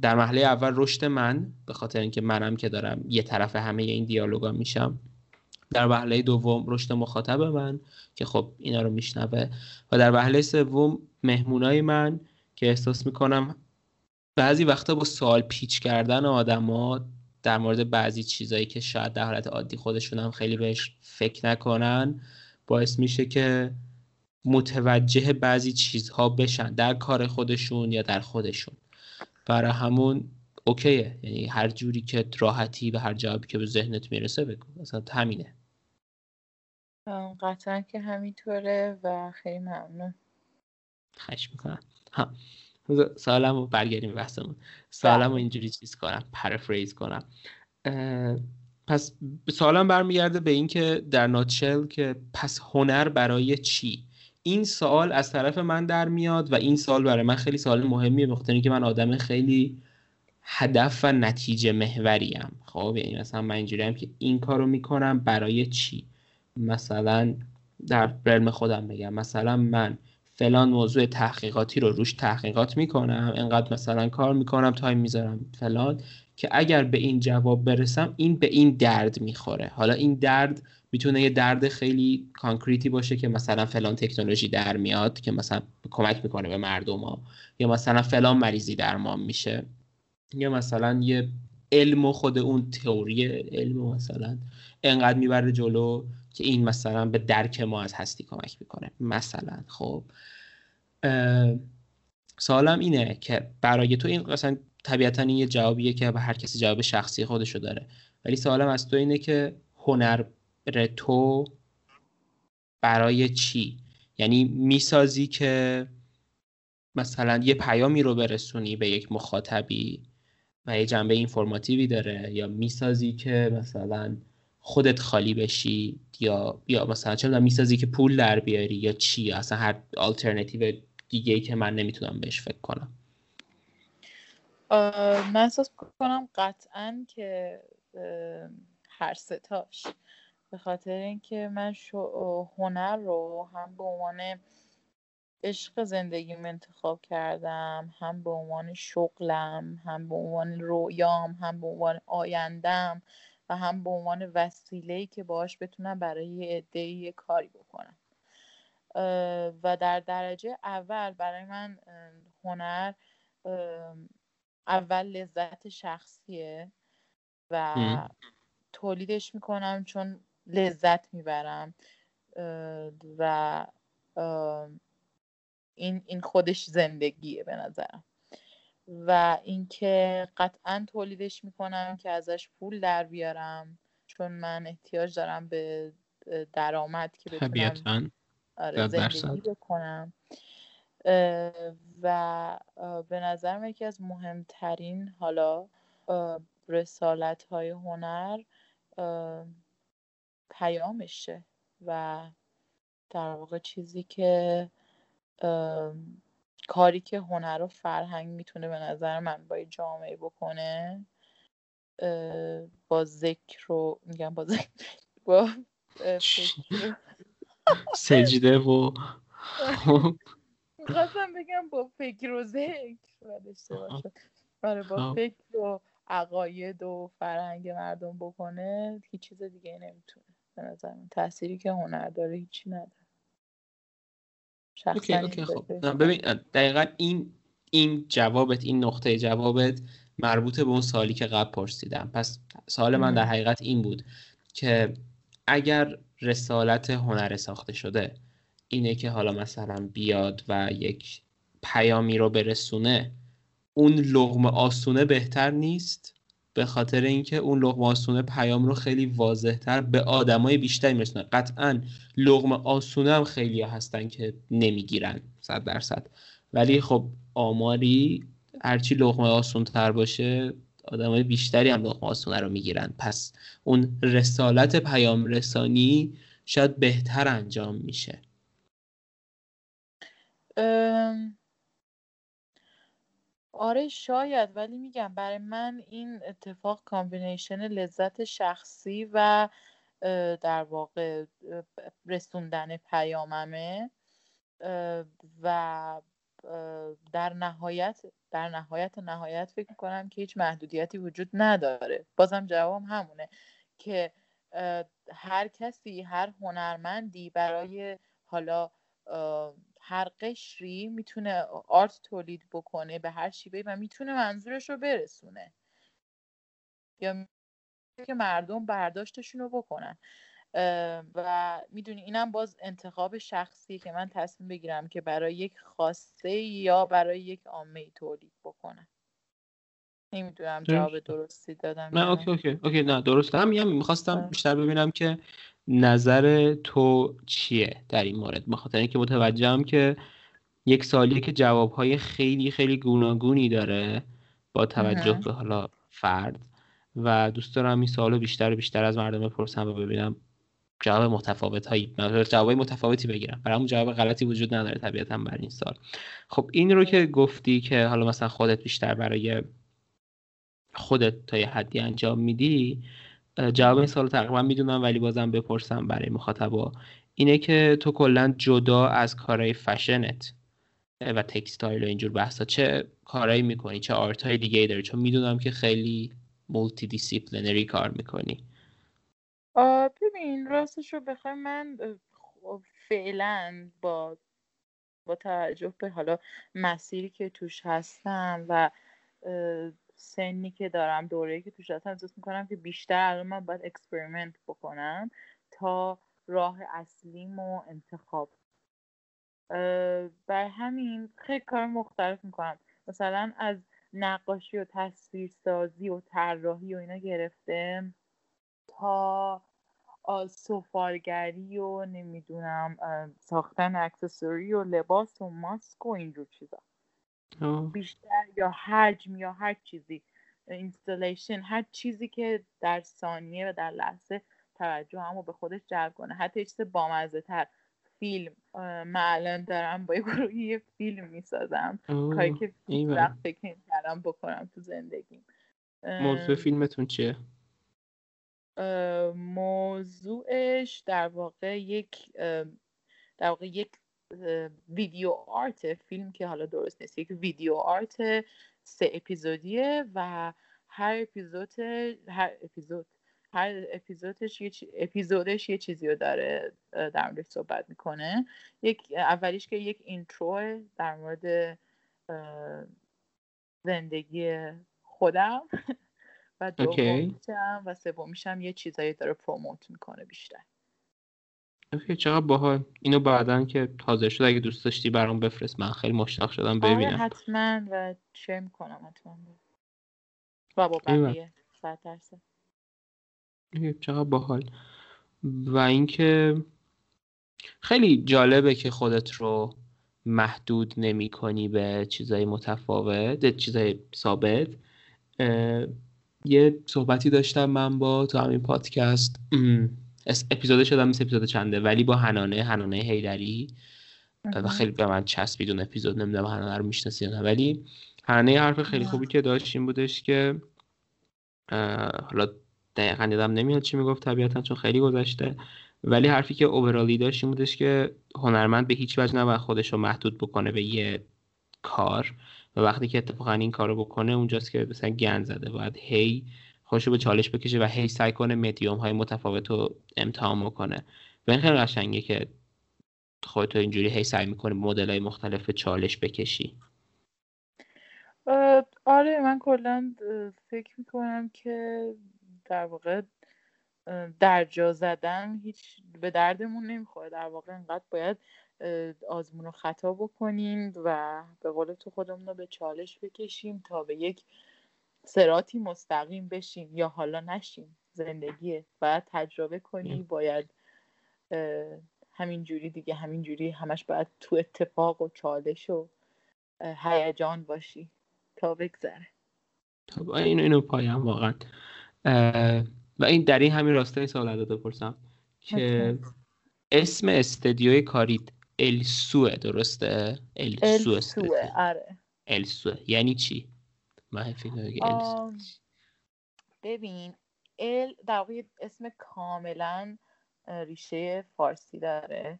Speaker 1: در مرحله اول رشد من به خاطر اینکه منم که دارم یه طرف همه این دیالوگا میشم در وهله دوم رشد مخاطب من که خب اینا رو میشنوه. و در وهله سوم مهمونای من که احساس می‌کنم بعضی وقتا با سوال پیچ کردن آدما در مورد بعضی چیزایی که شاید در حالت عادی خودشون هم خیلی بهش فکر نکنن باعث میشه که متوجه بعضی چیزها بشن در کار خودشون یا در خودشون. برای همون اوکیه. یعنی هر جوری که راحتی و هر جوابی که به ذهنت می‌رسه بگو. مثلا همینه.
Speaker 2: قطعا که همینطوره و خیلی ممنون.
Speaker 1: خش می‌کنم. ها سالم رو برگردیم بحثمون. سالم رو بله. اینجوری چیز کنم پرفریز کنم. پس سالم برمیگرده به اینکه در ناتشل که پس هنر برای چی؟ این سوال از طرف من در میاد و این سال برای من خیلی سوال مهمیه بخاطر که من آدم خیلی هدف و نتیجه محوریم. خب یعنی مثلا من اینجوری هم که این کارو می‌کنم برای چی؟ مثلا در realm خودم بگم مثلا من فلان موضوع تحقیقاتی رو روش تحقیقات می‌کنم انقدر مثلا کار می‌کنم time می‌ذارم فلان که اگر به این جواب برسم این به این درد می‌خوره. حالا این درد می‌تونه یه درد خیلی concrete ی باشه که مثلا فلان تکنولوژی در میاد که مثلا کمک می‌کنه به مردم ها. یا مثلا فلان مریضی درمان میشه. یا مثلا یه علم خود اون تئوری علم مثلا انقدر می‌بره جلو که این مثلا به درک ما از هستی کمک می‌کنه. مثلا خب. سوالم اینه که برای تو این مثلا طبیعتا این یه جوابیه که هر کسی جواب شخصی خودشو داره. ولی سوالم از تو اینه که هنر تو برای چی؟ یعنی می‌سازی که مثلا یه پیامی رو برسونی به یک مخاطبی و یه جنبه اینفورماتیوی داره یا می‌سازی که مثلا خودت خالی بشی یا یا مثلا چه می‌سازی که پول در بیاری یا چی؟ اصلا هر آلترنتیو دیگه ای که من نمی‌تونم بهش فکر کنم.
Speaker 2: من احساس کنم قطعا که هر ستاش به خاطر اینکه من هنر رو هم به عنوان عشق زندگیم انتخاب کردم هم به عنوان شغلم هم به عنوان رویام هم به عنوان آیندم و هم به عنوان وسیله‌ای که باهاش بتونم برای عده کاری بکنم و در درجه اول برای من هنر اول لذت شخصیه و تولیدش می‌کنم چون لذت می‌برم. و این این خودش زندگیه به نظرم. و اینکه قطعا تولیدش می‌کنم که ازش پول در بیارم چون من احتیاج دارم به درآمد که بتونم آره زندگی بکنم. و به نظرم یکی از مهمترین حالا رسالت های هنر پیامشه و در واقع چیزی که کاری که هنر و فرهنگ می‌تونه به نظر من با جامعه بکنه با ذکر رو میگم با ذکر با
Speaker 1: سجده و <laughs>
Speaker 2: می‌خواستم بگم با فکر و ذکر آره با فکر و عقاید و فرهنگ مردم بکنه هیچ چیز دیگه نمی‌تونه به نظر من. تأثیری که هنر داره هیچی نداره.
Speaker 1: اوکی اوکی خب. ببین دقیقا این این جوابت این نقطه جوابت مربوط به اون سوالی که قبل پرسیدم. پس سوال من در حقیقت این بود که اگر رسالت هنر ساخته شده اینه که حالا مثلا بیاد و یک پیامی رو برسونه اون لغم آسونه بهتر نیست؟ به خاطر اینکه اون لغم آسونه پیام رو خیلی واضحتر به آدمای بیشتری میرسونه. قطعا لغم آسونه هم خیلی هستن که نمی‌گیرن صد درصد. ولی خب آماری هرچی لغم آسون تر باشه آدمای بیشتری هم لغم آسونه رو می‌گیرن. پس اون رسالت پیام رسانی شاید بهتر انجام میشه.
Speaker 2: آره شاید ولی میگم برای من این اتفاق combination لذت شخصی و در واقع رسوندن پیاممه و در نهایت در نهایت نهایت فکر کنم که هیچ محدودیتی وجود نداره. بازم جوابم همونه که هر کسی هر هنرمندی برای حالا هر قشری می‌تونه art تولید بکنه به هر شیوه و می‌تونه منظورش رو برسونه. یا که مردم برداشتشون رو بکنن. و می‌دونی اینم باز انتخاب شخصی که من تصمیم بگیرم که برای یک خواسته یا برای یک عامه تولید بکنم. نمی‌دونم جواب درستی دادم
Speaker 1: نه okay okay okay نه درست هم می‌خواستم بیشتر ببینم که نظر تو چیه در این مورد؟ بخاطر اینکه متوجهم که یک سالیه که جوابهای خیلی خیلی گوناگونی داره با توجه به حالا فرد و دوست دارم این سوالو بیشتر و بیشتر از مردم بپرسم و ببینم جواب متفاوت هایی جواب متفاوتی بگیرم. برای جواب غلطی وجود نداره طبیعتا بر این سال خب این رو که گفتی که حالا مثلا خودت بیشتر برای خودت تا یه حدی انجام میدی جواب این سوال تقریبا می‌دونم ولی بازم بپرسم برای مخاطبا. اینه که تو کلا جدا از کارهای فشنت و textile و اینجور بحثا چه کارهایی می‌کنی؟ چه art های دیگه داری؟ چون می‌دونم که خیلی multidisciplinary کار می‌کنی.
Speaker 2: ببین راستش رو بخوای من خب فعلا با با توجه به حالا مسیری که توش هستم و سنی که دارم دوره که توش هستم احساس می‌کنم که بیشتر الان من باید experiment بکنم تا راه اصلیمو انتخاب. برا همین خیلی کار مختلف می‌کنم. مثلا از نقاشی و تصویرسازی و طراحی و اینا گرفته تا سفالگری و نمی‌دونم ساختن اکسسوری و لباس و ماسک و اینجور چیزا. بیشتر یا حجم یا هر چیزی اینستالیشن هر چیزی که در ثانیه و در لحظه توجه همو به خودش جلب کنه. حتی چیز بامزه تر فیلم من الان دارم با یه فیلم می‌سازم. کاری که وقت فکر کردم بکنم تو زندگیم.
Speaker 1: موضوع فیلمتون چیه؟
Speaker 2: موضوعش در واقع یک در واقع یک ویدیو آرت فیلم که حالا درست نیست یک ویدیو آرت سه اپیزودیه و هر اپیزود هر اپیزود هر اپیزودش یه اپیزودش یه چیزی رو داره در موردش صحبت می‌کنه. یک اولیش که یک اینترو در مورد زندگی خودم <laughs> و دومیشم و سومیشم یه چیزایی داره پروموت می‌کنه بیشتر.
Speaker 1: اوکی چقدر باحال. اینو بعدا که حاضر شد اگه دوست داشتی برام بفرست. من خیلی مشتاق شدم آره، ببینم.
Speaker 2: آره حتما و چه می‌کنم حتما. و با بقیه صد درصد.
Speaker 1: چقدر باحال. و اینکه خیلی جالبه که خودت رو محدود نمی کنی به چیزای متفاوت چیزای ثابت. یه صحبتی داشتم من با تو همین پادکست. اپیزود شدم مثل اپیزود چنده ولی با هنانه هنانه هیدری و خیلی به من چسبید اون اپیزود نمی‌دونم هنانه رو می‌شناسی نه. ولی هنانه حرف خیلی خوبی که داشت این بودش که حالا دقیقا یادم نمیاد چی می‌گفت طبیعتا چون خیلی گذشته. ولی حرفی که اوورالی داشت این بودش که هنرمند به هیچ وجه نباید خودش رو محدود بکنه به یه کار. و وقتی که اتفاقا این کارو بکنه اونجاست که مثلا گند زده باید هی خوشو به چالش بکشه و هی سعی کنه مدیوم های متفاوت رو امتحان بکنه. و این خیلی قشنگه که خودتو اینجوری هی سعی می‌کنه مدل های مختلف چالش بکشی.
Speaker 2: آره من کلا فکر می‌کنم که در واقع در جا زدن هیچ به دردمون نمی‌خوره. در واقع انقدر باید آزمون و خطا بکنیم و به قول تو خودمون رو به چالش بکشیم تا به یک سراتی مستقیم بشیم یا حالا نشیم زندگیه باید تجربه کنی باید همین جوری دیگه همین جوری همش باید تو اتفاق و چالش و هیجان باشی تا بگذره.
Speaker 1: خب اینو اینو پایم واقعا. و این در این همین راسته سوال ازت بپرسم که اسم استدیوی کارید السوه درسته؟
Speaker 2: السو السوه آره.
Speaker 1: السوه یعنی چی؟ من
Speaker 2: ببین ال در واقع اسم کاملا ریشه فارسی داره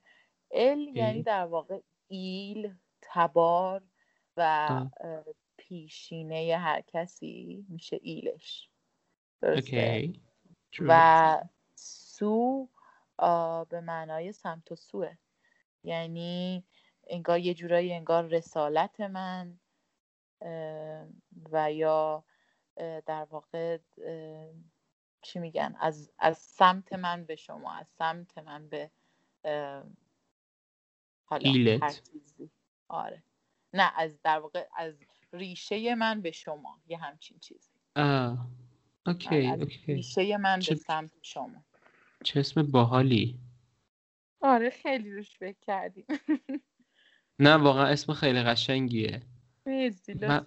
Speaker 2: ال یعنی در واقع ایل تبار و پیشینه هر کسی میشه ایلش درسته و سو به معنای سمت و سوه یعنی انگار یه جورایی انگار رسالت من و یا در واقع چی میگن از, از سمت من به شما از سمت من به
Speaker 1: حالا هر چیزی.
Speaker 2: آره. نه از در واقع از ریشه من به شما یه همچین چیزی.
Speaker 1: آه. اوکی آره، اوکی.
Speaker 2: ریشه من چه... به سمت شما.
Speaker 1: چه اسم باحالی؟
Speaker 2: آره خیلی روش فکر کردیم. <laughs>
Speaker 1: نه واقعا اسم خیلی قشنگیه.
Speaker 2: من...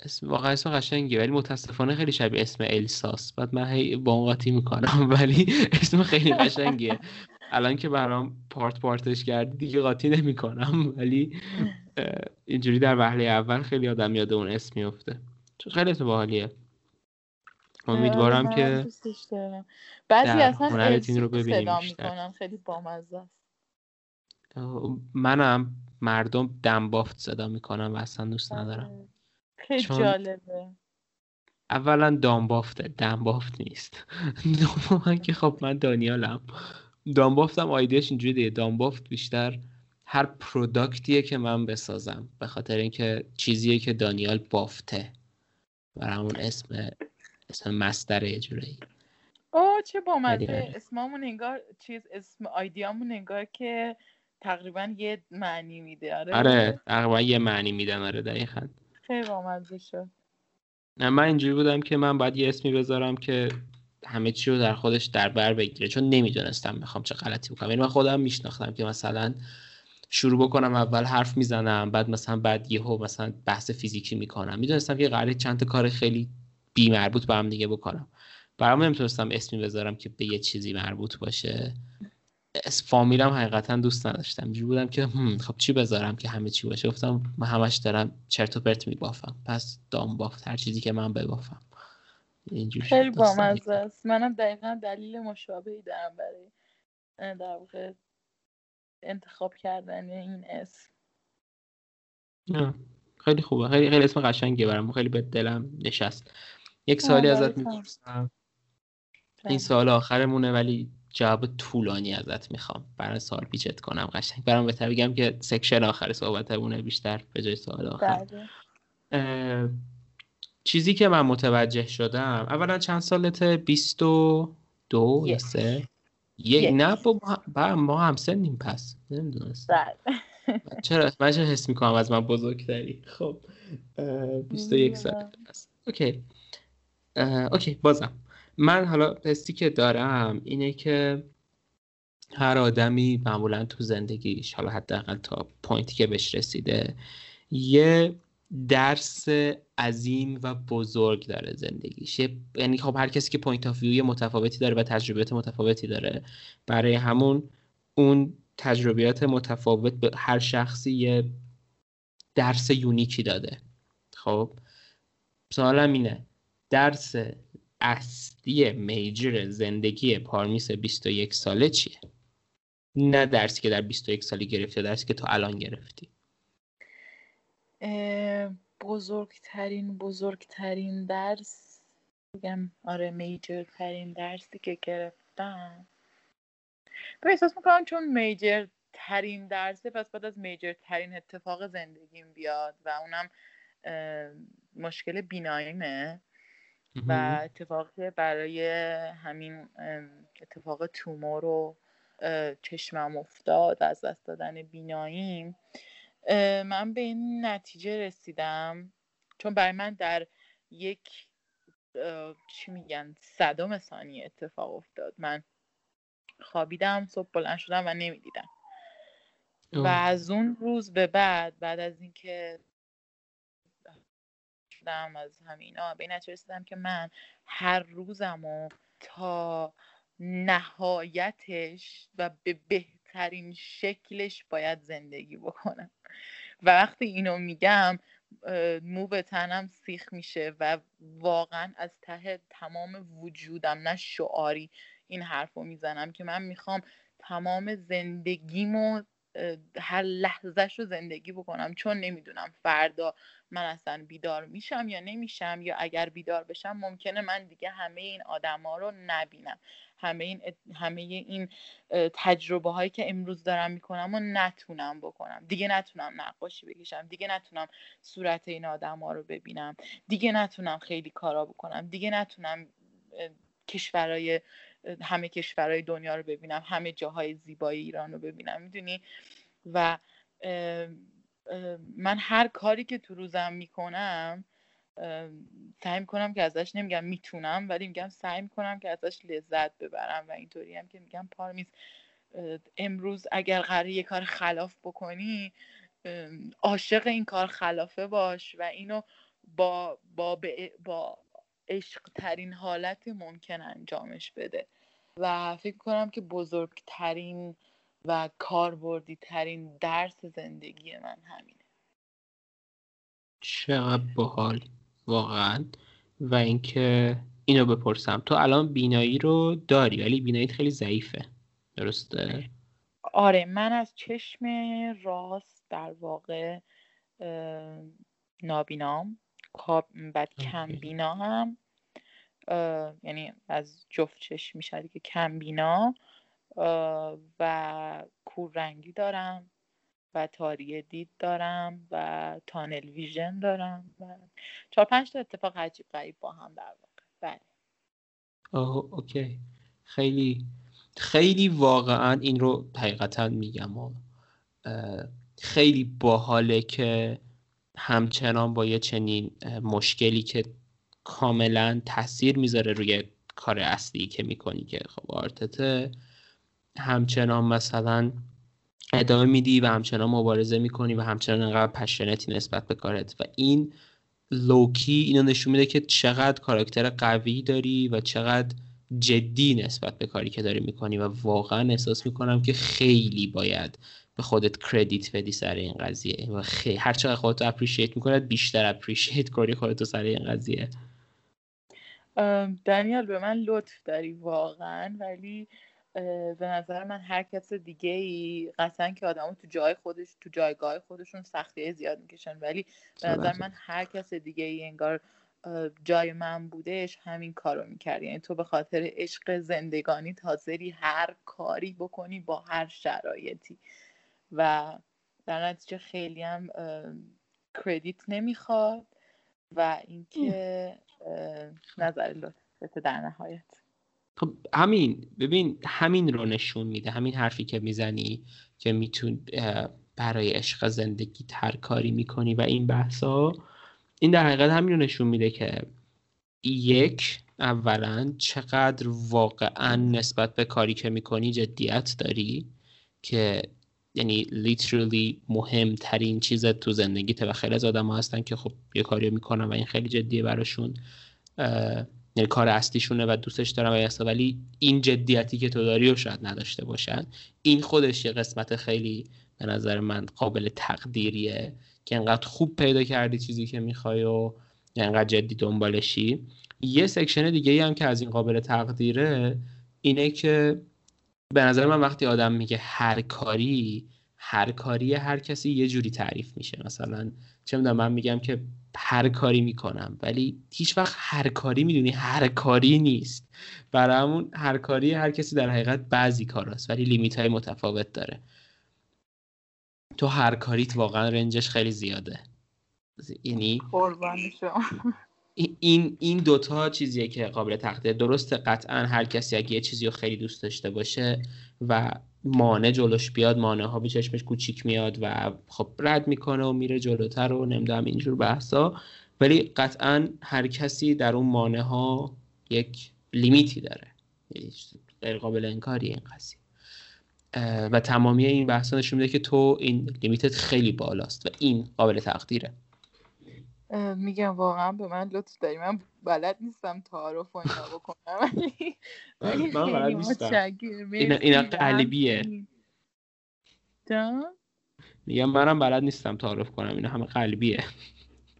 Speaker 1: اسم واقعا اسم قشنگیه ولی متاسفانه خیلی شبیه اسم الساس. بعد من هی با قاطی می‌کنم <laughs> ولی اسم خیلی قشنگیه. الان که برام پارت پارتش کردی دیگه قاطی نمی‌کنم ولی اینجوری در وهله اول خیلی آدم یاد اون اسم میفته چون خیلی اسم باحالیه امیدوارم که
Speaker 2: بعضی اصلا این رو ببینیم می‌کنن خیلی بامزه
Speaker 1: منم مردم دنبافت صدا می‌کنم و اصلا دوست آره. ندارم.
Speaker 2: خیلی جالبه.
Speaker 1: اولا دامبافته دمبافت نیست. <laughs> دوما که خب من دانیالم. دامبافتم آیدیاش اینجوری دیگه. دامبافت بیشتر هر پروداکتیه که من بسازم. به خاطر اینکه چیزیه که دانیال بافته. و همون اسم اسم مستره یه جورایی.
Speaker 2: اوه چه بامزه اسممون انگار چیز اسم آیدیامون انگار که تقریبا یه معنی میده.
Speaker 1: آره. آره تقریبا یه معنی میدن. آره دقیقا.
Speaker 2: خیلی بامزه شد.
Speaker 1: من اینجوری بودم که من باید یه اسمی بذارم که همه چی رو در خودش در بر بگیره چون نمی‌دونستم می‌خوام چه غلطی بکنم. یعنی من خودم میشناختم که مثلا شروع بکنم اول حرف می‌زنم بعد مثلا بعد یهو مثلا بحث فیزیکی می‌کنم. می‌دونستم که قراره چند تا کار خیلی بی مربوط به هم دیگه بکنم. برام نمی‌تونستم اسمی بذارم که به یه چیزی مربوط باشه. فامیلم حقیقتا دوست نداشتم. اینجوری بودم که خب چی بذارم که همه چی باشه؟ گفتم من همش دارم چرت و پرت میبافم. پس دام بافت هر چیزی که من ببافم.
Speaker 2: اینجوری خیلی بامزه است. منم دقیقا دلیل مشابهی دارم برای در واقع انتخاب کردن این اسم.
Speaker 1: خیلی خوبه. خیلی خیلی اسم قشنگه برام. خیلی به دلم نشست. یک سالی ازت می‌پرسم. این سال آخرمونه ولی جواب طولانی ازت می‌خوام. برای سال پیچت کنم قشنگ. برام بهتر بگم که سکشن آخر صحبتمونه بیشتر به جای سوال آخر. بله. چیزی که من متوجه شدم اولا چند سالته؟ 22 یا سه؟ یه نه با ما هم سنیم پس. نمی‌دونست بله. <laughs> چرا؟ من چرا حس می‌کنم از من بزرگتری؟ خب. 21 سال پس. okay. okay بازم. من حالا حسی که دارم اینه که هر آدمی معمولا تو زندگیش حالا حداقل تا point ی که بهش رسیده یه درس عظیم و بزرگ داره زندگیش. یعنی خب هر کسی که point of view متفاوتی داره و تجربیات متفاوتی داره. برای همون اون تجربیات متفاوت به هر شخصی یه درس یونیکی داده. خب؟ سوالم اینه درس اصلی میجر زندگی پارمیس 21 ساله چیه؟ نه درسی که در 21 سالی گرفتی درسی که تو الان گرفتی.
Speaker 2: بزرگترین بزرگترین درس بگم آره میجر ترین درسی که گرفتم. به احساس می‌کنم چون میجر ترین درسه پس بعد از میجر ترین اتفاق زندگیم بیاد و اونم مشکل بیناییمه. و اتفاقی برای همین اتفاق تومور رو چشمم افتاد از دست دادن بیناییم من به این نتیجه رسیدم. چون برای من در یک چی میگن صدم ثانیه اتفاق افتاد. من خوابیدم صبح بلند شدم و نمی‌دیدم. و از اون روز به بعد بعد از اینکه شدم از همینا به این رسیدم که من هر روزم و تا نهایتش و به بهترین شکلش باید زندگی بکنم. و وقتی اینو میگم مو به تنم سیخ میشه و واقعا از ته تمام وجودم نه شعاری این حرف رو می‌زنم که من می‌خوام تمام زندگیمو هر لحظهش رو زندگی بکنم. چون نمی‌دونم فردا من اصلا بیدار میشم یا نمیشم یا اگر بیدار بشم ممکنه من دیگه همه این آدما رو نبینم. همه این همه این تجربه هایی که امروز دارم می‌کنم و نتونم بکنم. دیگه نتونم نقاشی بکشم. دیگه نتونم صورت این آدم ها رو ببینم. دیگه نتونم خیلی کارا بکنم. دیگه نتونم کشورهای همه کشورهای دنیا رو ببینم همه جاهای زیبای ایران رو ببینم می‌دونی؟ و من هر کاری که تو روزم می‌کنم سعی می‌کنم که ازش نمیگم می‌تونم ولی میگم سعی می‌کنم که ازش لذت ببرم و اینطوری هم که میگم پارمیز امروز اگر قرار یه کار خلاف بکنی عاشق این کار خلافه باش و اینو با با با عشق ترین حالت ممکن انجامش بده. و فکر کنم که بزرگترین و کاربردی ترین درس زندگی من همینه.
Speaker 1: چقدر باحال واقعا. و اینکه اینو بپرسم. تو الان بینایی رو داری ولی بیناییت خیلی ضعیفه. درسته؟
Speaker 2: آره من از چشم راست در واقع نابینام. بعد کمبینا هم. یعنی از جفت چشم میشه که کمبینا و کوررنگی دارم و تاری دید دارم و تانل ویژن دارم و چهار پنج تا اتفاق عجیب غریب با هم در واقع. بله.
Speaker 1: اوکی. خیلی خیلی واقعا این رو حقیقتا میگم و خیلی باحاله که همچنان با یه چنین مشکلی که کاملا تاثیر می‌ذاره روی کار اصلی که می‌کنی که خب آرتته همچنان مثلا ادامه میدی و همچنان مبارزه می‌کنی و همچنان انقدر پشنتی نسبت به کارت. و این لوکی اینو نشون میده که چقدر کاراکتر قوی داری و چقدر جدی نسبت به کاری که داری می‌کنی. و واقعا احساس می‌کنم که خیلی باید به خودت credit بدی سر این قضیه. و خیلی هر چقدر خودت appreciate می‌کنه بیشتر appreciate کنی خودتو سر این قضیه.
Speaker 2: دانیال به من لطف داری واقعا ولی به نظر من هر کس دیگه ای قطعا که آدمو تو جای خودش تو جایگاه خودشون سختی زیاد می‌کشن. ولی به نظر من هر کس دیگه ای انگار جای من بودش همین کارو می‌کرد. یعنی تو به خاطر عشق زندگانی تازری هر کاری بکنی با هر شرایطی. و در نتیجه خیلی هم کردیت نمی‌خواد. و اینکه نظر لطفت در نهایت.
Speaker 1: خب همین ببین همین رو نشون میده همین حرفی که می‌زنی که میتون برای عشق زندگی تر کاری می‌کنی و این بحثا این در حقیقت همین رو نشون میده که یک اولا چقدر واقعا نسبت به کاری که می‌کنی جدیت داری که یعنی لیترلی مهمترین چیز تو زندگیت و خیلی از آدم هستن که خب یه کاری می‌کنن و این خیلی جدیه براشون. یعنی کار اصلیشونه و دوستش دارن و ولی این جدیتی که تو داری رو شاید نداشته باشن. این خودش یه قسمت خیلی به نظر من قابل تقدیریه که انقدر خوب پیدا کردی چیزی که می‌خوای و انقدر جدی دنبالشی. یه سکشن دیگه ای هم که از این قابل تقدیره اینه که به نظر من وقتی آدم میگه هر کاری هر کاری هر کسی یه جوری تعریف میشه. مثلا چه می‌دونم من میگم که هر کاری می‌کنم ولی هیچ وقت هر کاری می‌دونی هر کاری نیست. برای هر کاری هر کسی در حقیقت بعضی کاراست ولی لیمیت های متفاوت داره. تو هر کاریت واقعا رنجش خیلی زیاده. یعنی این این دوتا چیزیه که قابل تقدیر. درسته قطعا هر کسی اگه یه چیزی رو خیلی دوست داشته باشه و مانع جلوش بیاد مانع ها به چشمش کوچیک میاد و خب رد می‌کنه و میره جلوتر و نمی‌دونم اینجور بحثا ولی قطعا هر کسی در اون مانع ها یک لیمیتی داره. غیر قابل انکاری این قضیه. و تمامی این بحثا نشون میده که تو این لیمیتت خیلی بالاست و این قابل تقدیره.
Speaker 2: میگم واقعا به من لطف داری. من بلد نیستم تعارف و اینا بکنم
Speaker 1: ولی <laughs> من بلد نیستم. اینا قلبیه میگم منم بلد نیستم تعارف کنم. اینا همه قلبیه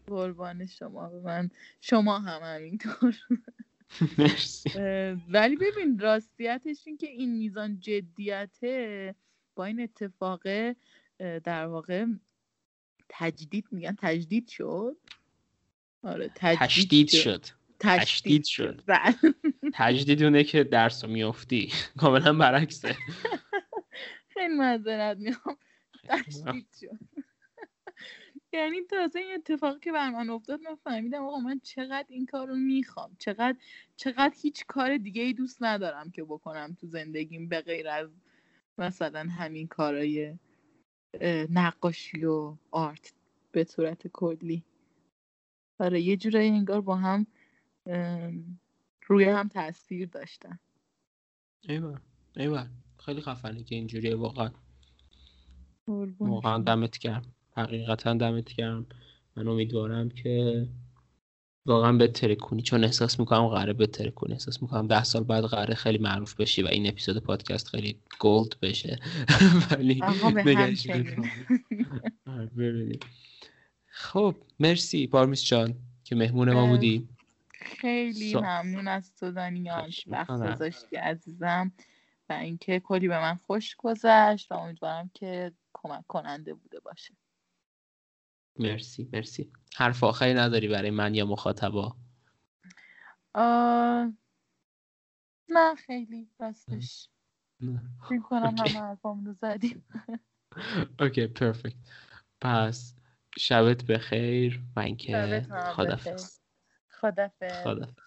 Speaker 2: قربان شما به من. شما هم همینطور. <laughs>
Speaker 1: مرسی.
Speaker 2: ولی ببین راستیتش این که این میزان جدیته با این اتفاق در واقع تجدید میگن تجدید شد. آره
Speaker 1: تجدید شد. تجدید شد. بله. <laughs> تجدید اونه که درس رو میافتی. <laughs> کاملا برعکسه. <laughs>
Speaker 2: خیلی معذرت میام تجدید شد. یعنی تازه این اتفاقی که بر من افتاد من فهمیدم آقا من چقدر این کار رو می‌خوام. چقدر چقدر هیچ کار دیگه ای دوست ندارم که بکنم تو زندگیم به غیر از مثلا همین کارای نقاشی و آرت به صورت کلی. آره یه جورایی انگار با هم روی هم تاثیر داشتن.
Speaker 1: ایوان ایوان خیلی خفنه که اینجوریه واقعا. واقعا دمت گرم. حقیقتا دمت گرم. من امیدوارم که واقعا بترکونی چون احساس می‌کنم قراره بترکونی احساس می‌کنم ده سال بعد قراره خیلی معروف بشی و این اپیزود پادکست خیلی gold بشه. <laughs> ولی <laughs> آره، خب مرسی. پارمیس جان که مهمون ما بودی.
Speaker 2: خیلی ممنون از تو دانیال وقت گذاشتی عزیزم. و اینکه کلی به من خوش گذشت و امیدوارم که کمک کننده بوده باشه.
Speaker 1: مرسی مرسی. حرف آخری نداری برای من یا مخاطبا؟
Speaker 2: نه خیلی. راستش فکر کنم همه حرفام رو زدیم. <laughs>
Speaker 1: اوکی پرفکت. پس شبت بخیر من که خدافز
Speaker 2: خدافز